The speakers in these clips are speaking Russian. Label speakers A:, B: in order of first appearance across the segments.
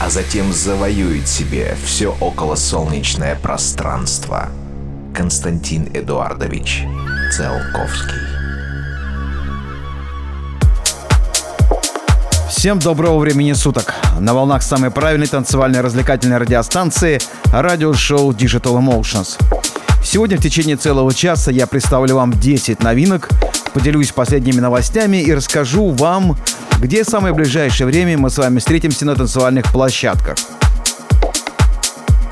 A: а затем завоюет себе все околосолнечное пространство. Константин Эдуардович Целковский.
B: Всем доброго времени суток. На волнах самой правильной танцевальной развлекательной радиостанции радиошоу Digital Emotions. Сегодня в течение целого часа я представлю вам 10 новинок, поделюсь последними новостями и расскажу вам, где в самое ближайшее время мы с вами встретимся на танцевальных площадках.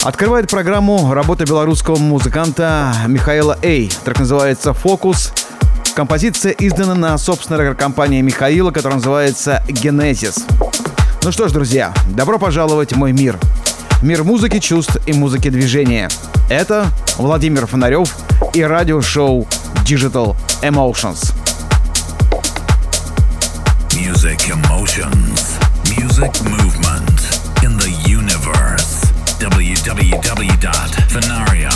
B: Открывает программу работа белорусского музыканта Михаила Эй. Так называется «Фокус». Композиция издана на собственной компании Михаила, которая называется «Генезис». Ну что ж, друзья, добро пожаловать в мой мир. Мир музыки, чувств и музыки движения. Это Владимир Фонарев и радиошоу Digital Emotions.
C: Fenaria.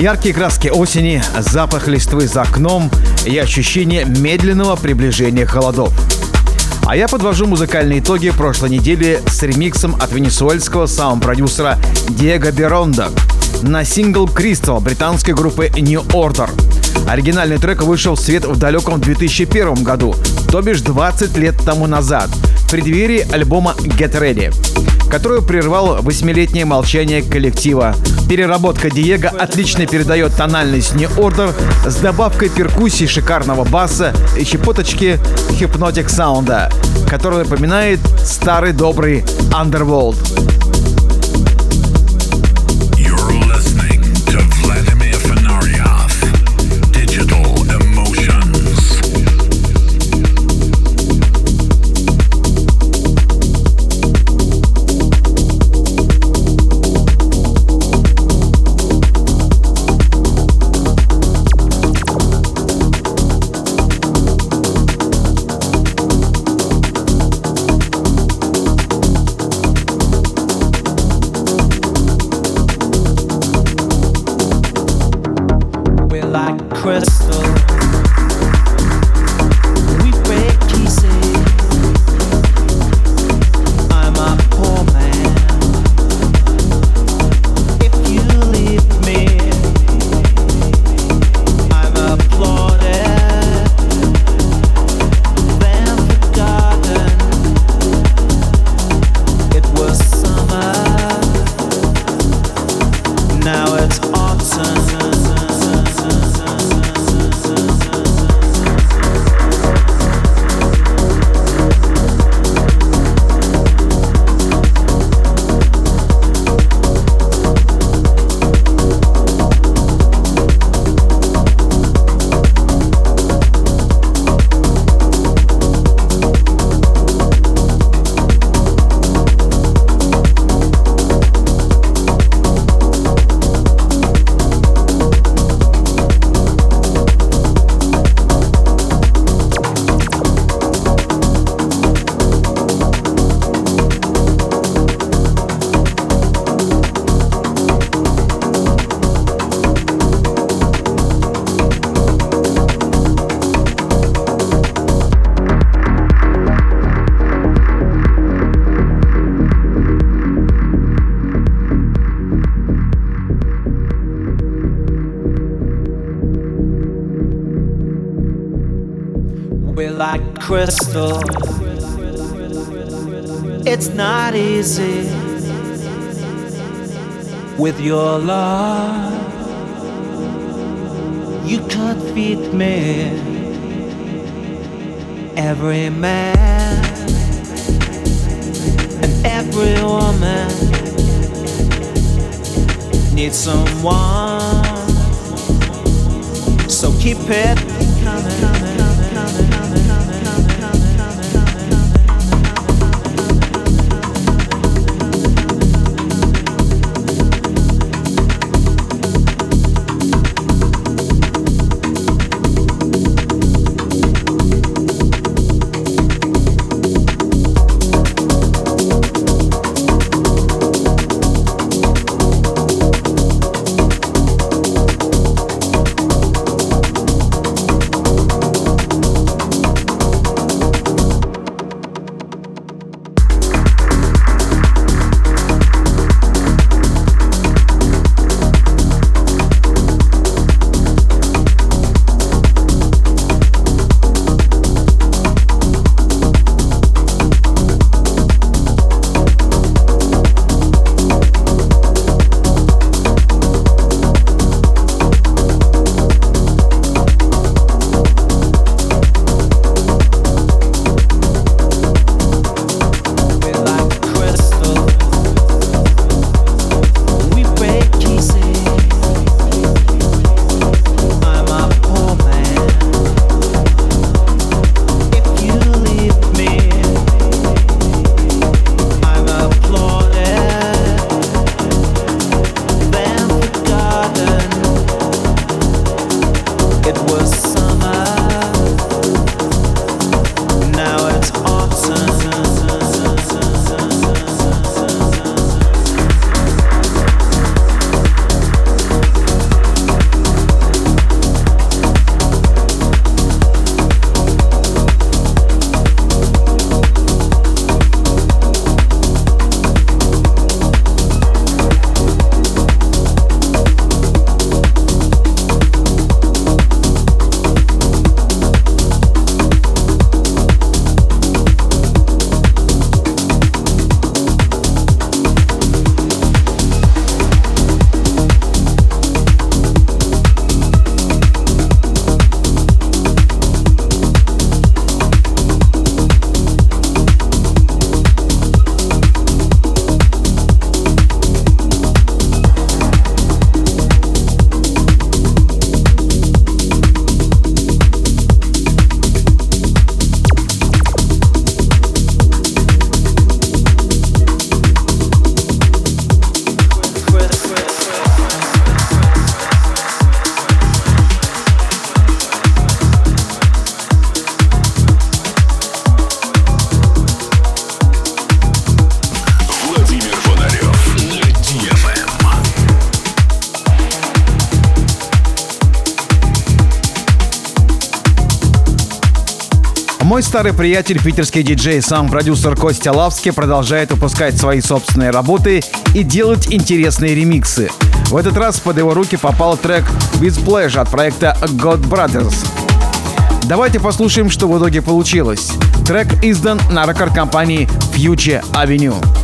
B: Яркие краски осени, запах листвы за окном и ощущение медленного приближения холодов. А я подвожу музыкальные итоги прошлой недели с ремиксом от венесуэльского саунд-продюсера Диего Беронда на сингл «Crystal» британской группы New Order. Оригинальный трек вышел в свет в далеком 2001 году, то бишь 20 лет тому назад, в преддверии альбома Get Ready которую прервал восьмилетнее молчание коллектива. Переработка Диего отлично передает тональность New Order с добавкой перкуссии шикарного баса и щепоточки хипнотик саунда, который напоминает старый добрый Underworld.
D: Crystal. It's not easy with your love. You could feed me every man and every woman needs someone. So keep it
B: Мой старый приятель, питерский диджей, сам продюсер Костя Лавский продолжает выпускать свои собственные работы и делать интересные ремиксы. В этот раз под его руки попал трек With Pleasure от проекта God Brothers. Давайте послушаем, что в итоге получилось. Трек издан на рекорд-компании Future Avenue.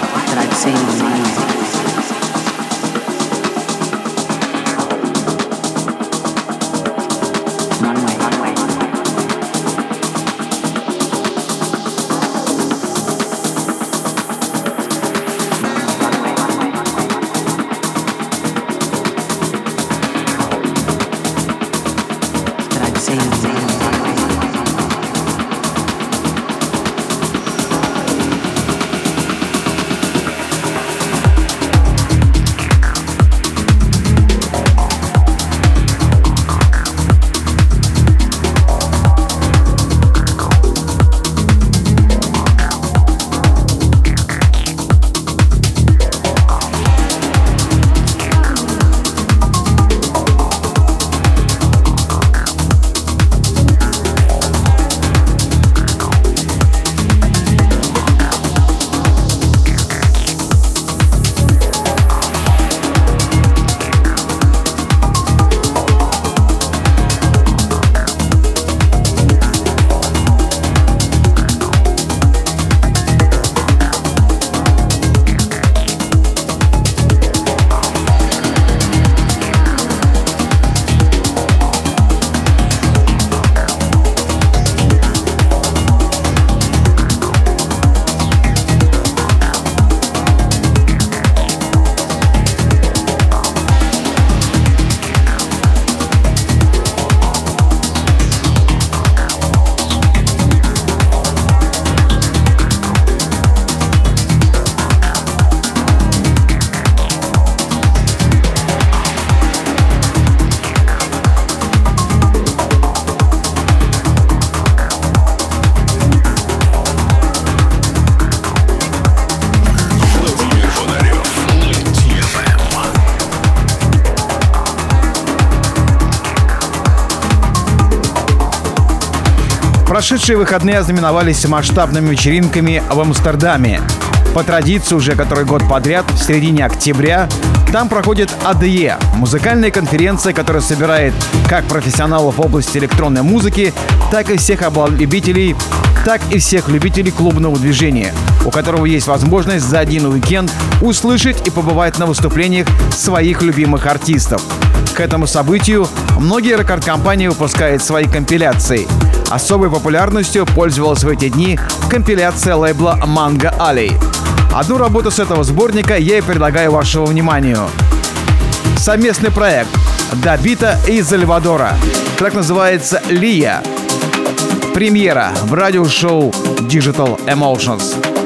B: that I've seen in my life. Прошедшие выходные ознаменовались масштабными вечеринками в Амстердаме. По традиции уже который год подряд, в середине октября, там проходит АДЕ – музыкальная конференция, которая собирает как профессионалов в области электронной музыки, так и всех любителей так и всех любителей клубного движения, у которого есть возможность за один уикенд услышать и побывать на выступлениях своих любимых артистов. К этому событию многие рекорд-компании выпускают свои компиляции. Особой популярностью пользовалась в эти дни компиляция лейбла Mango Alley. Одну работу с этого сборника я и предлагаю вашему вниманию. Совместный проект Давита и Сальвадора. Трек называется «Лия». Премьера в радиошоу Digital Emotions.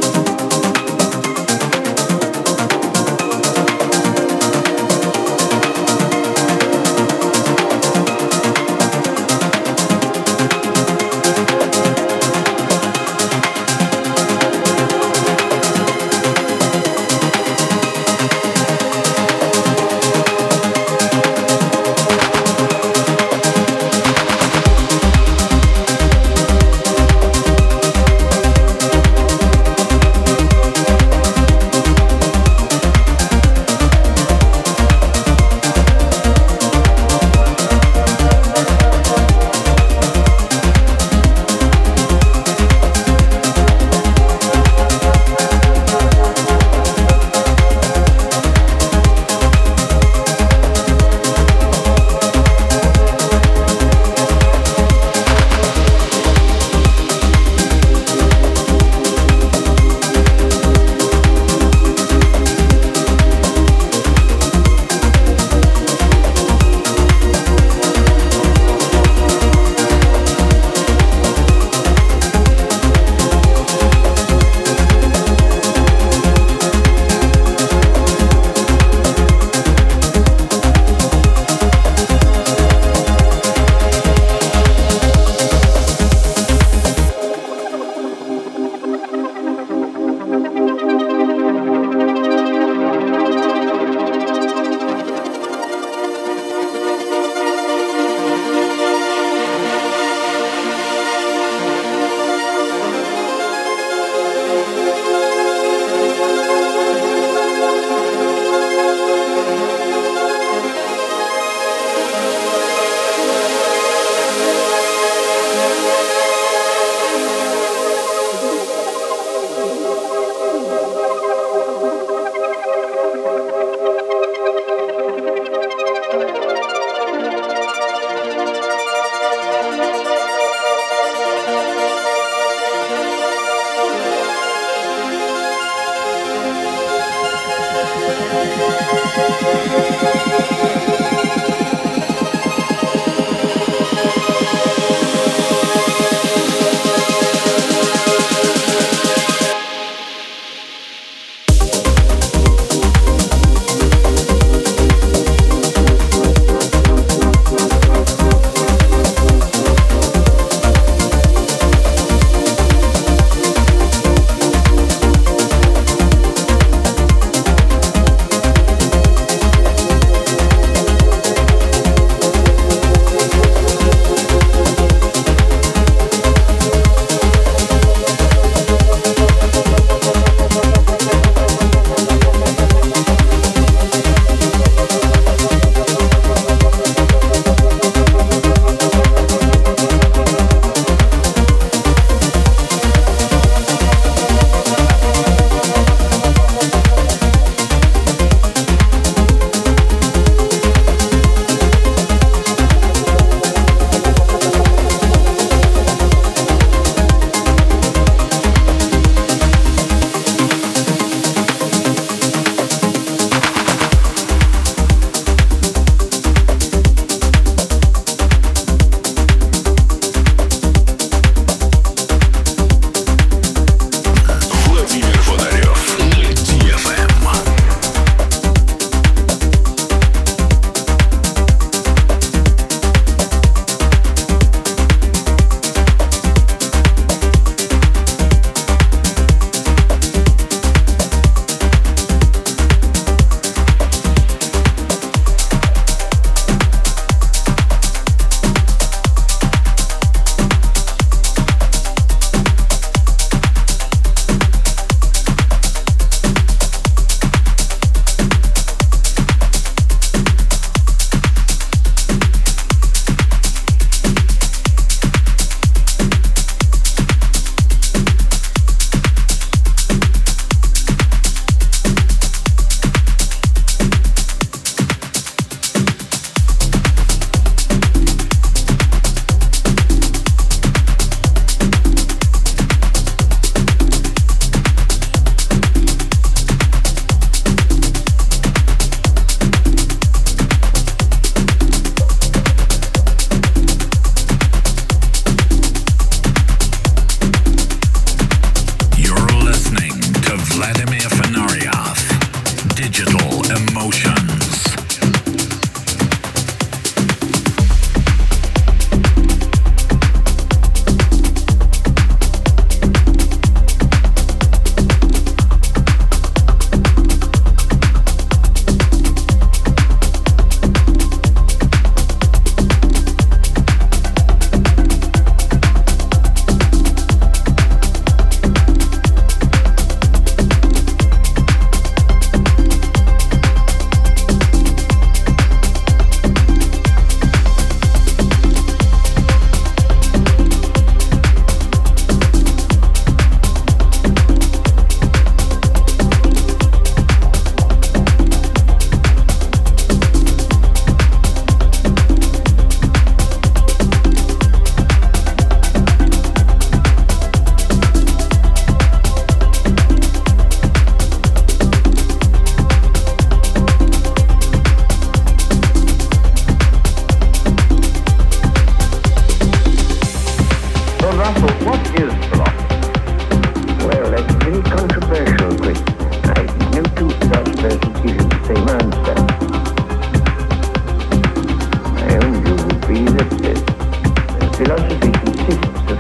E: philosophy consists of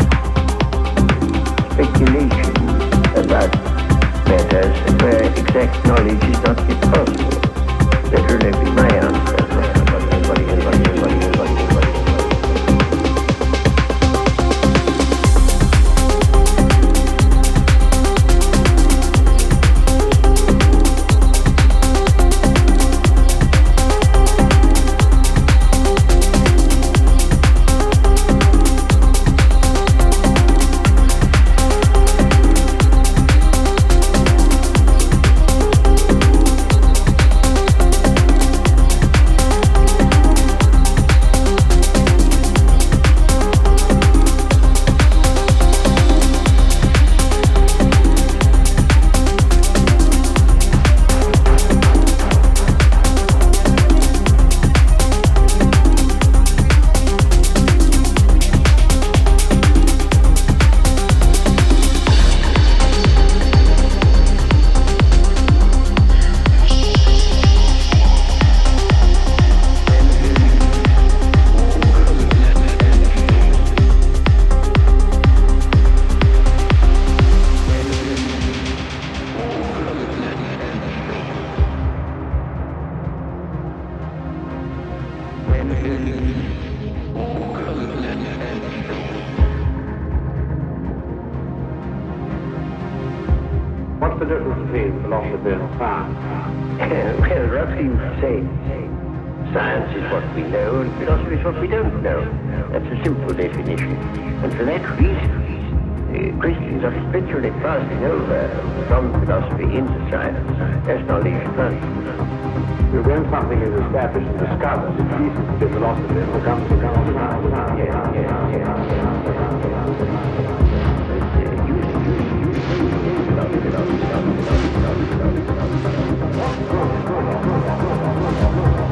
F: speculation about matters where exact knowledge is not possible. There's no leisure time.
E: When something is established and discovered, it ceases philosophy and becomes a kind of
F: yeah, yeah, yeah,
B: yeah, yeah, yeah, yeah.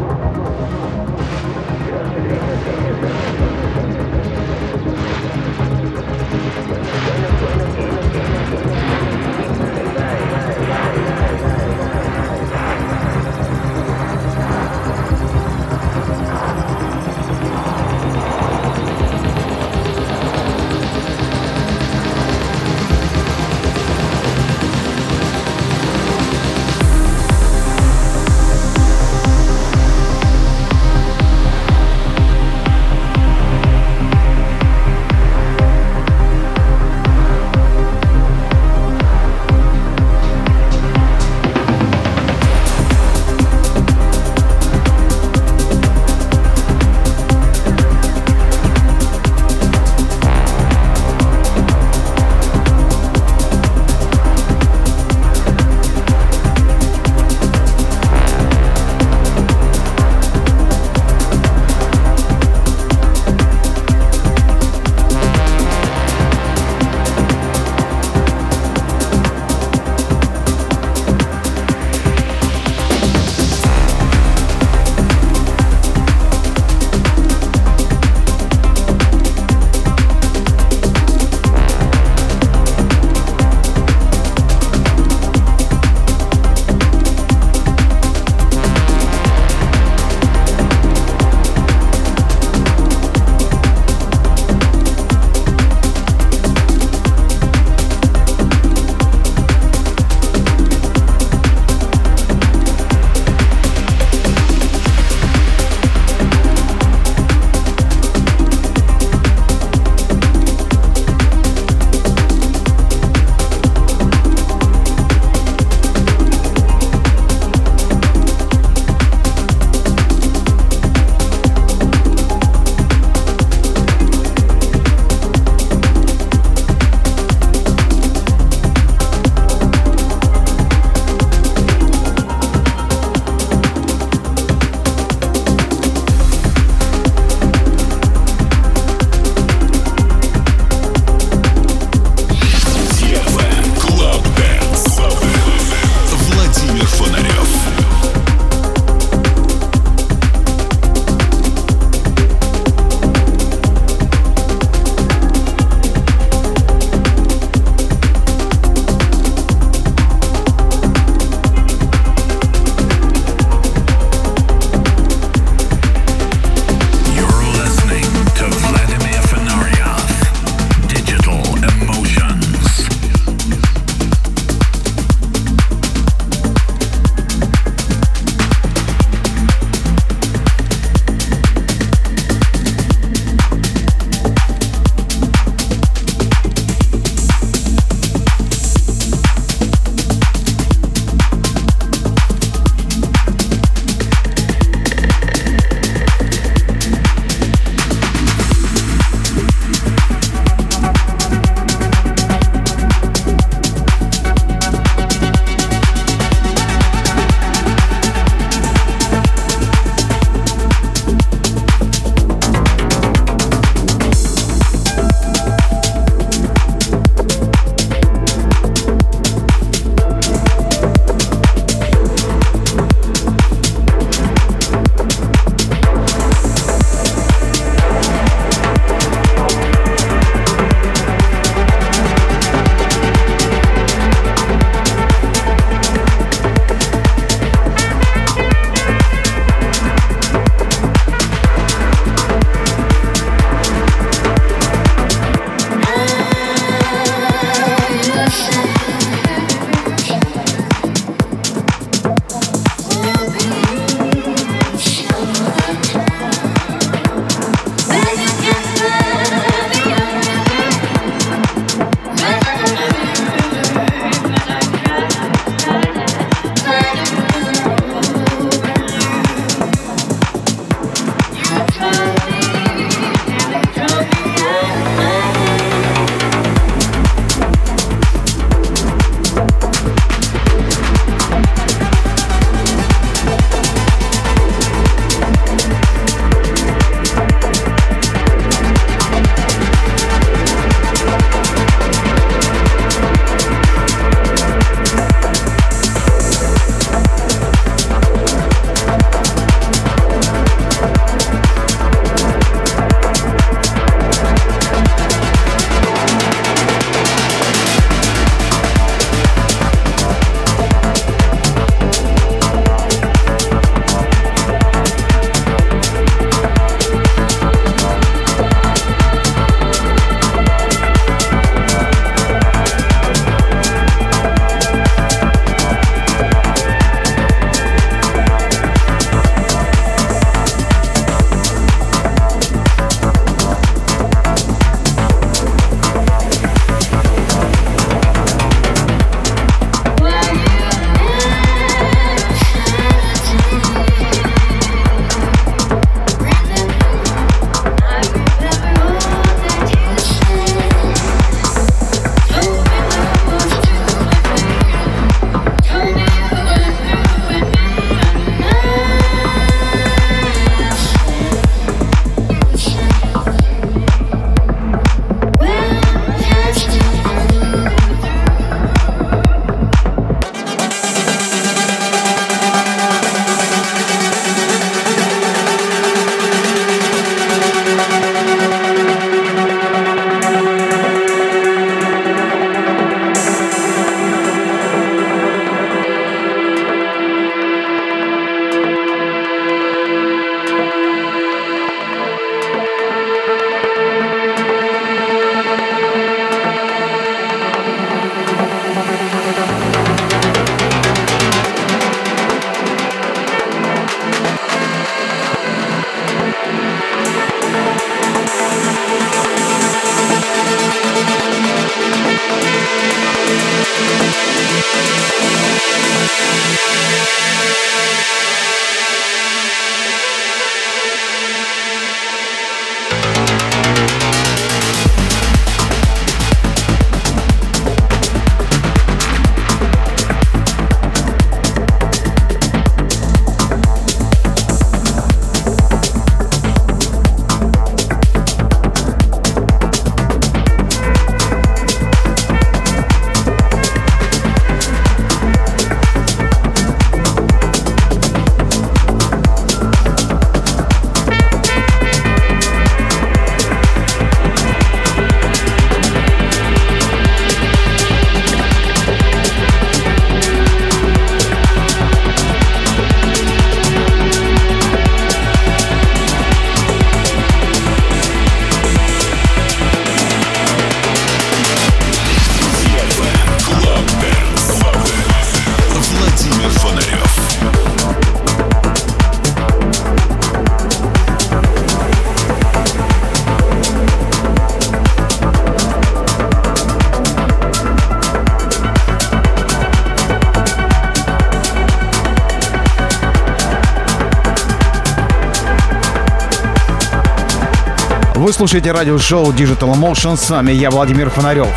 B: Слушаете радиошоу Digital Emotion. С вами я, Владимир Фонарев.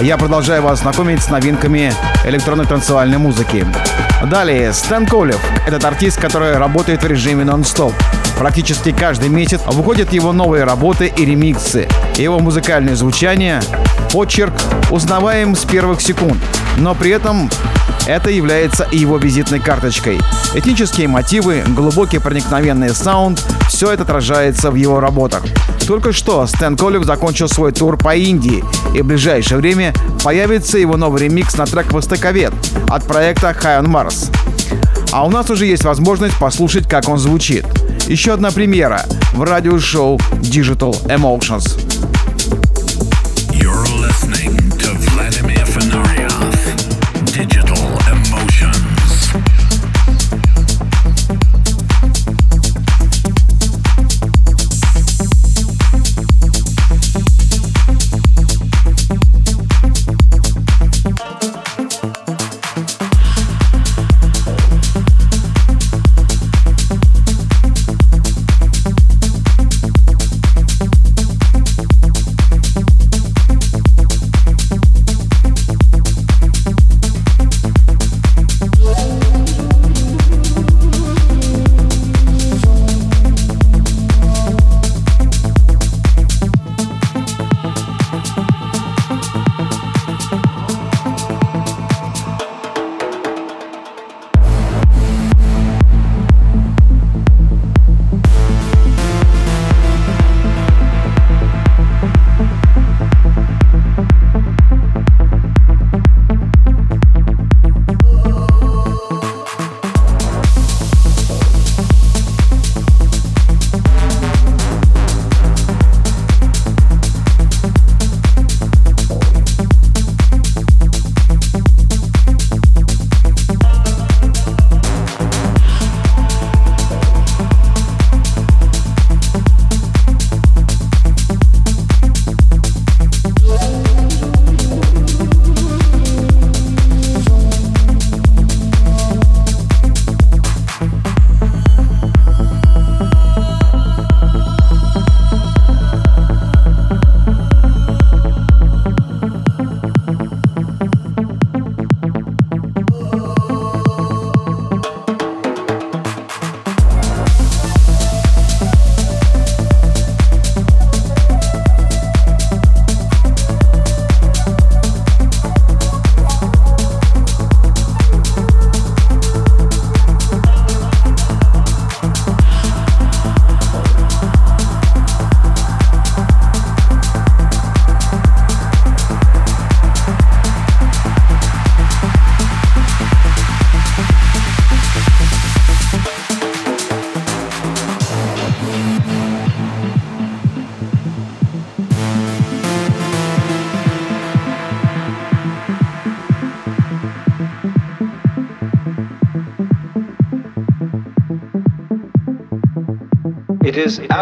B: Я продолжаю вас знакомить с новинками электронной танцевальной музыки. Далее, Стэн Колев. Этот артист, который работает в режиме нон-стоп. Практически каждый месяц выходят его новые работы и ремиксы. Его музыкальное звучание, почерк узнаваем с первых секунд. Но при этом это является и его визитной карточкой. Этнические мотивы, глубокий проникновенный саунд – все это отражается в его работах. Только что Стэн Коллив закончил свой тур по Индии, и в ближайшее время появится его новый ремикс на трек «Востоковед» от проекта High on Mars. А у нас уже есть возможность послушать, как он звучит. Еще одна премьера в радиошоу Digital Emotions.
G: It is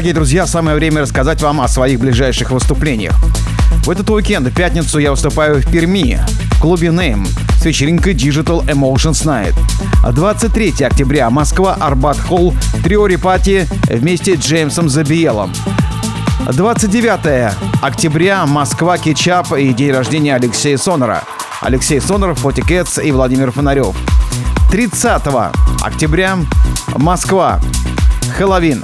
B: Дорогие друзья, самое время рассказать вам о своих ближайших выступлениях. В этот уикенд, в пятницу, я выступаю в Перми, в клубе Name с вечеринкой Digital Emotions Night. 23 октября, Москва, Арбат Холл, трио Репати вместе с Джеймсом Забиелом. 29 октября, Москва, Кетчап и день рождения Алексея Сонора. Алексей Соноров, Фотикетс и Владимир Фонарев. 30 октября, Москва, Хэллоуин.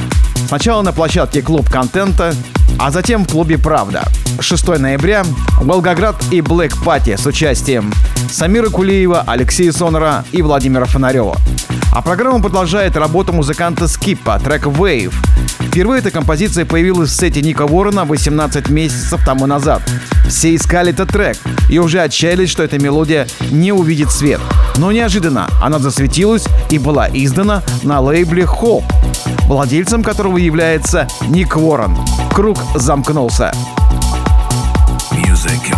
B: Сначала на площадке Клуб Контента, а затем в клубе «Правда». 6 ноября Волгоград и Блэк Пати с участием Самира Кулиева, Алексея Сонора и Владимира Фонарева. А программа продолжает работу музыканта Скипа, трек «Wave». Впервые эта композиция появилась в сете Ника Ворона 18 месяцев тому назад. Все искали этот трек и уже отчаялись, что эта мелодия не увидит свет. Но неожиданно она засветилась и была издана на лейбле Hope, владельцем которого является Ник Уоррен. Круг замкнулся.
C: Music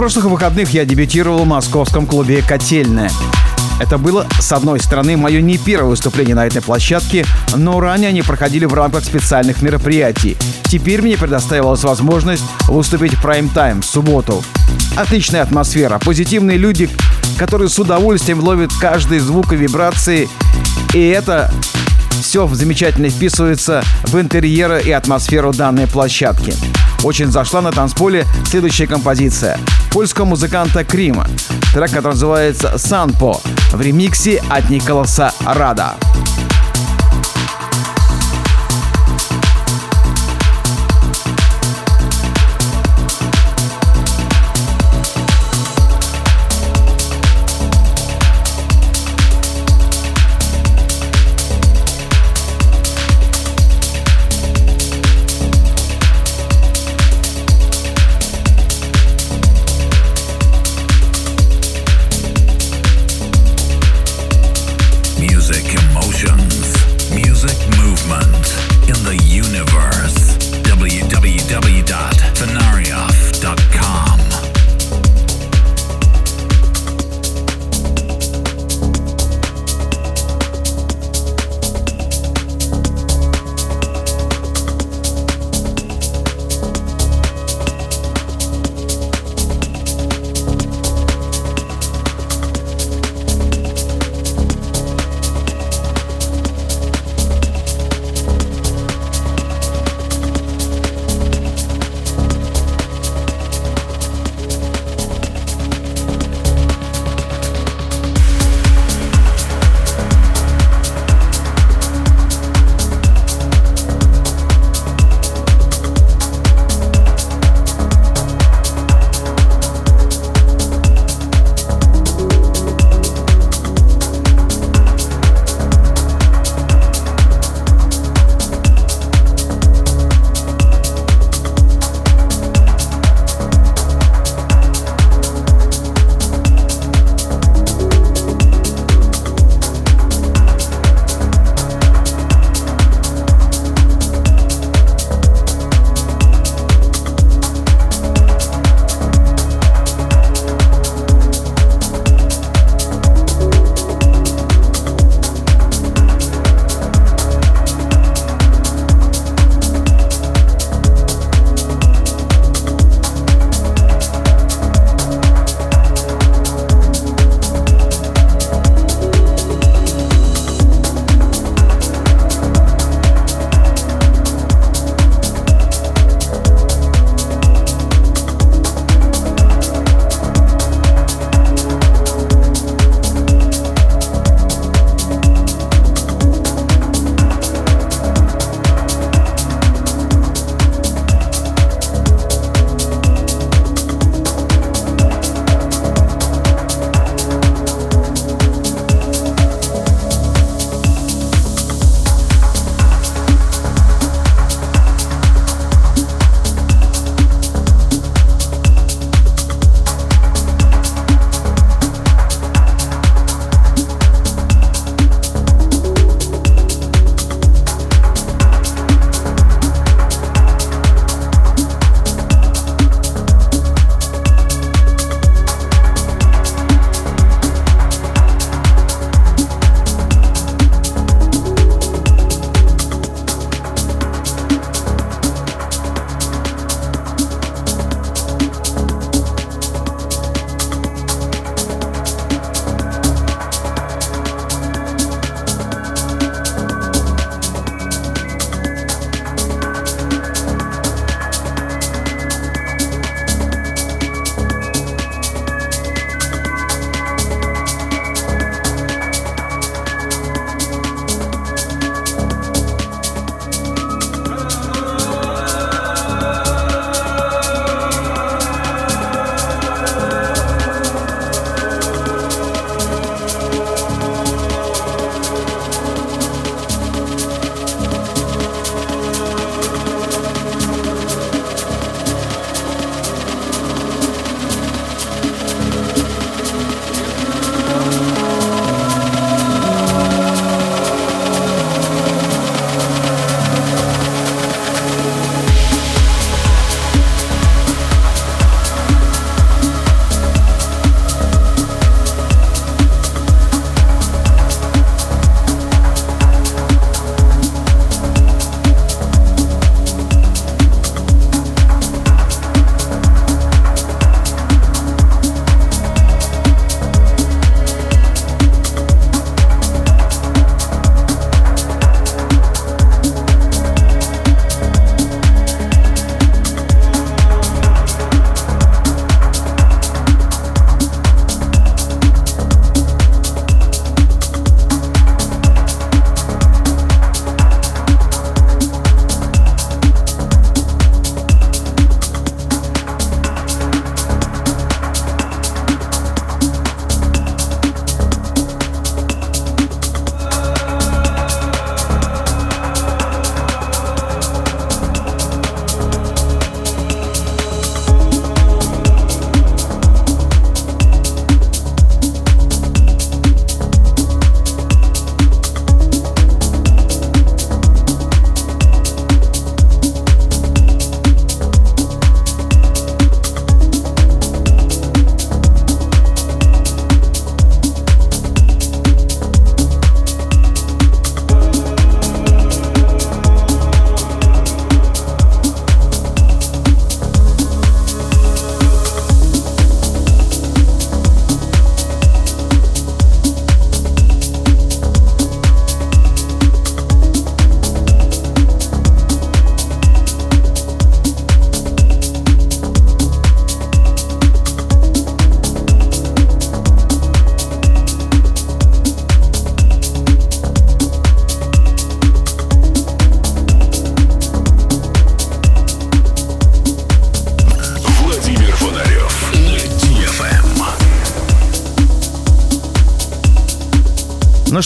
B: прошлых выходных я дебютировал в московском клубе «Котельная». Это было, с одной стороны, мое не первое выступление на этой площадке, но ранее они проходили в рамках специальных мероприятий. Теперь мне предоставилась возможность выступить в прайм-тайм в субботу. Отличная атмосфера, позитивные люди, которые с удовольствием ловят каждый звук и вибрации. И это все замечательно вписывается в интерьеры и атмосферу данной площадки. Очень зашла на танцполе следующая композиция польского музыканта Крима. Трек, который называется «Санпо» в ремиксе от Николаса Рада.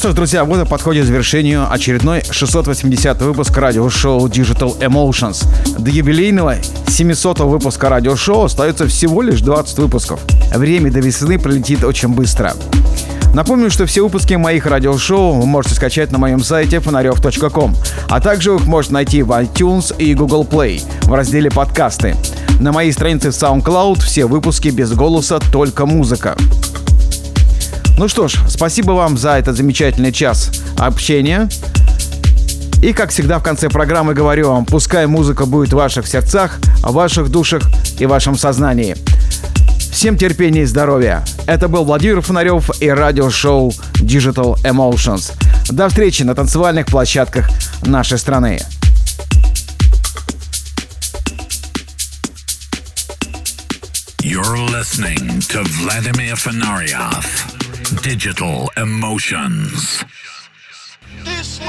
B: Что ж, друзья, вот и подходит к завершению очередной 680 выпуск радиошоу Digital Emotions. До юбилейного 700 выпуска радиошоу остается всего лишь 20 выпусков. Время до весны пролетит очень быстро. Напомню, что все выпуски моих радиошоу вы можете скачать на моем сайте фонарев.ком, а также их можно найти в iTunes и Google Play в разделе «Подкасты». На моей странице в SoundCloud все выпуски без голоса, только музыка. Ну что ж, спасибо вам за этот замечательный час общения. И, как всегда, в конце программы говорю вам, пускай музыка будет в ваших сердцах, в ваших душах и вашем сознании. Всем терпения и здоровья. Это был Владимир Фонарев и радиошоу Digital Emotions. До встречи на танцевальных площадках нашей страны.
C: You're listening to Vladimir Fanaryov. Digital Emotions.
H: This.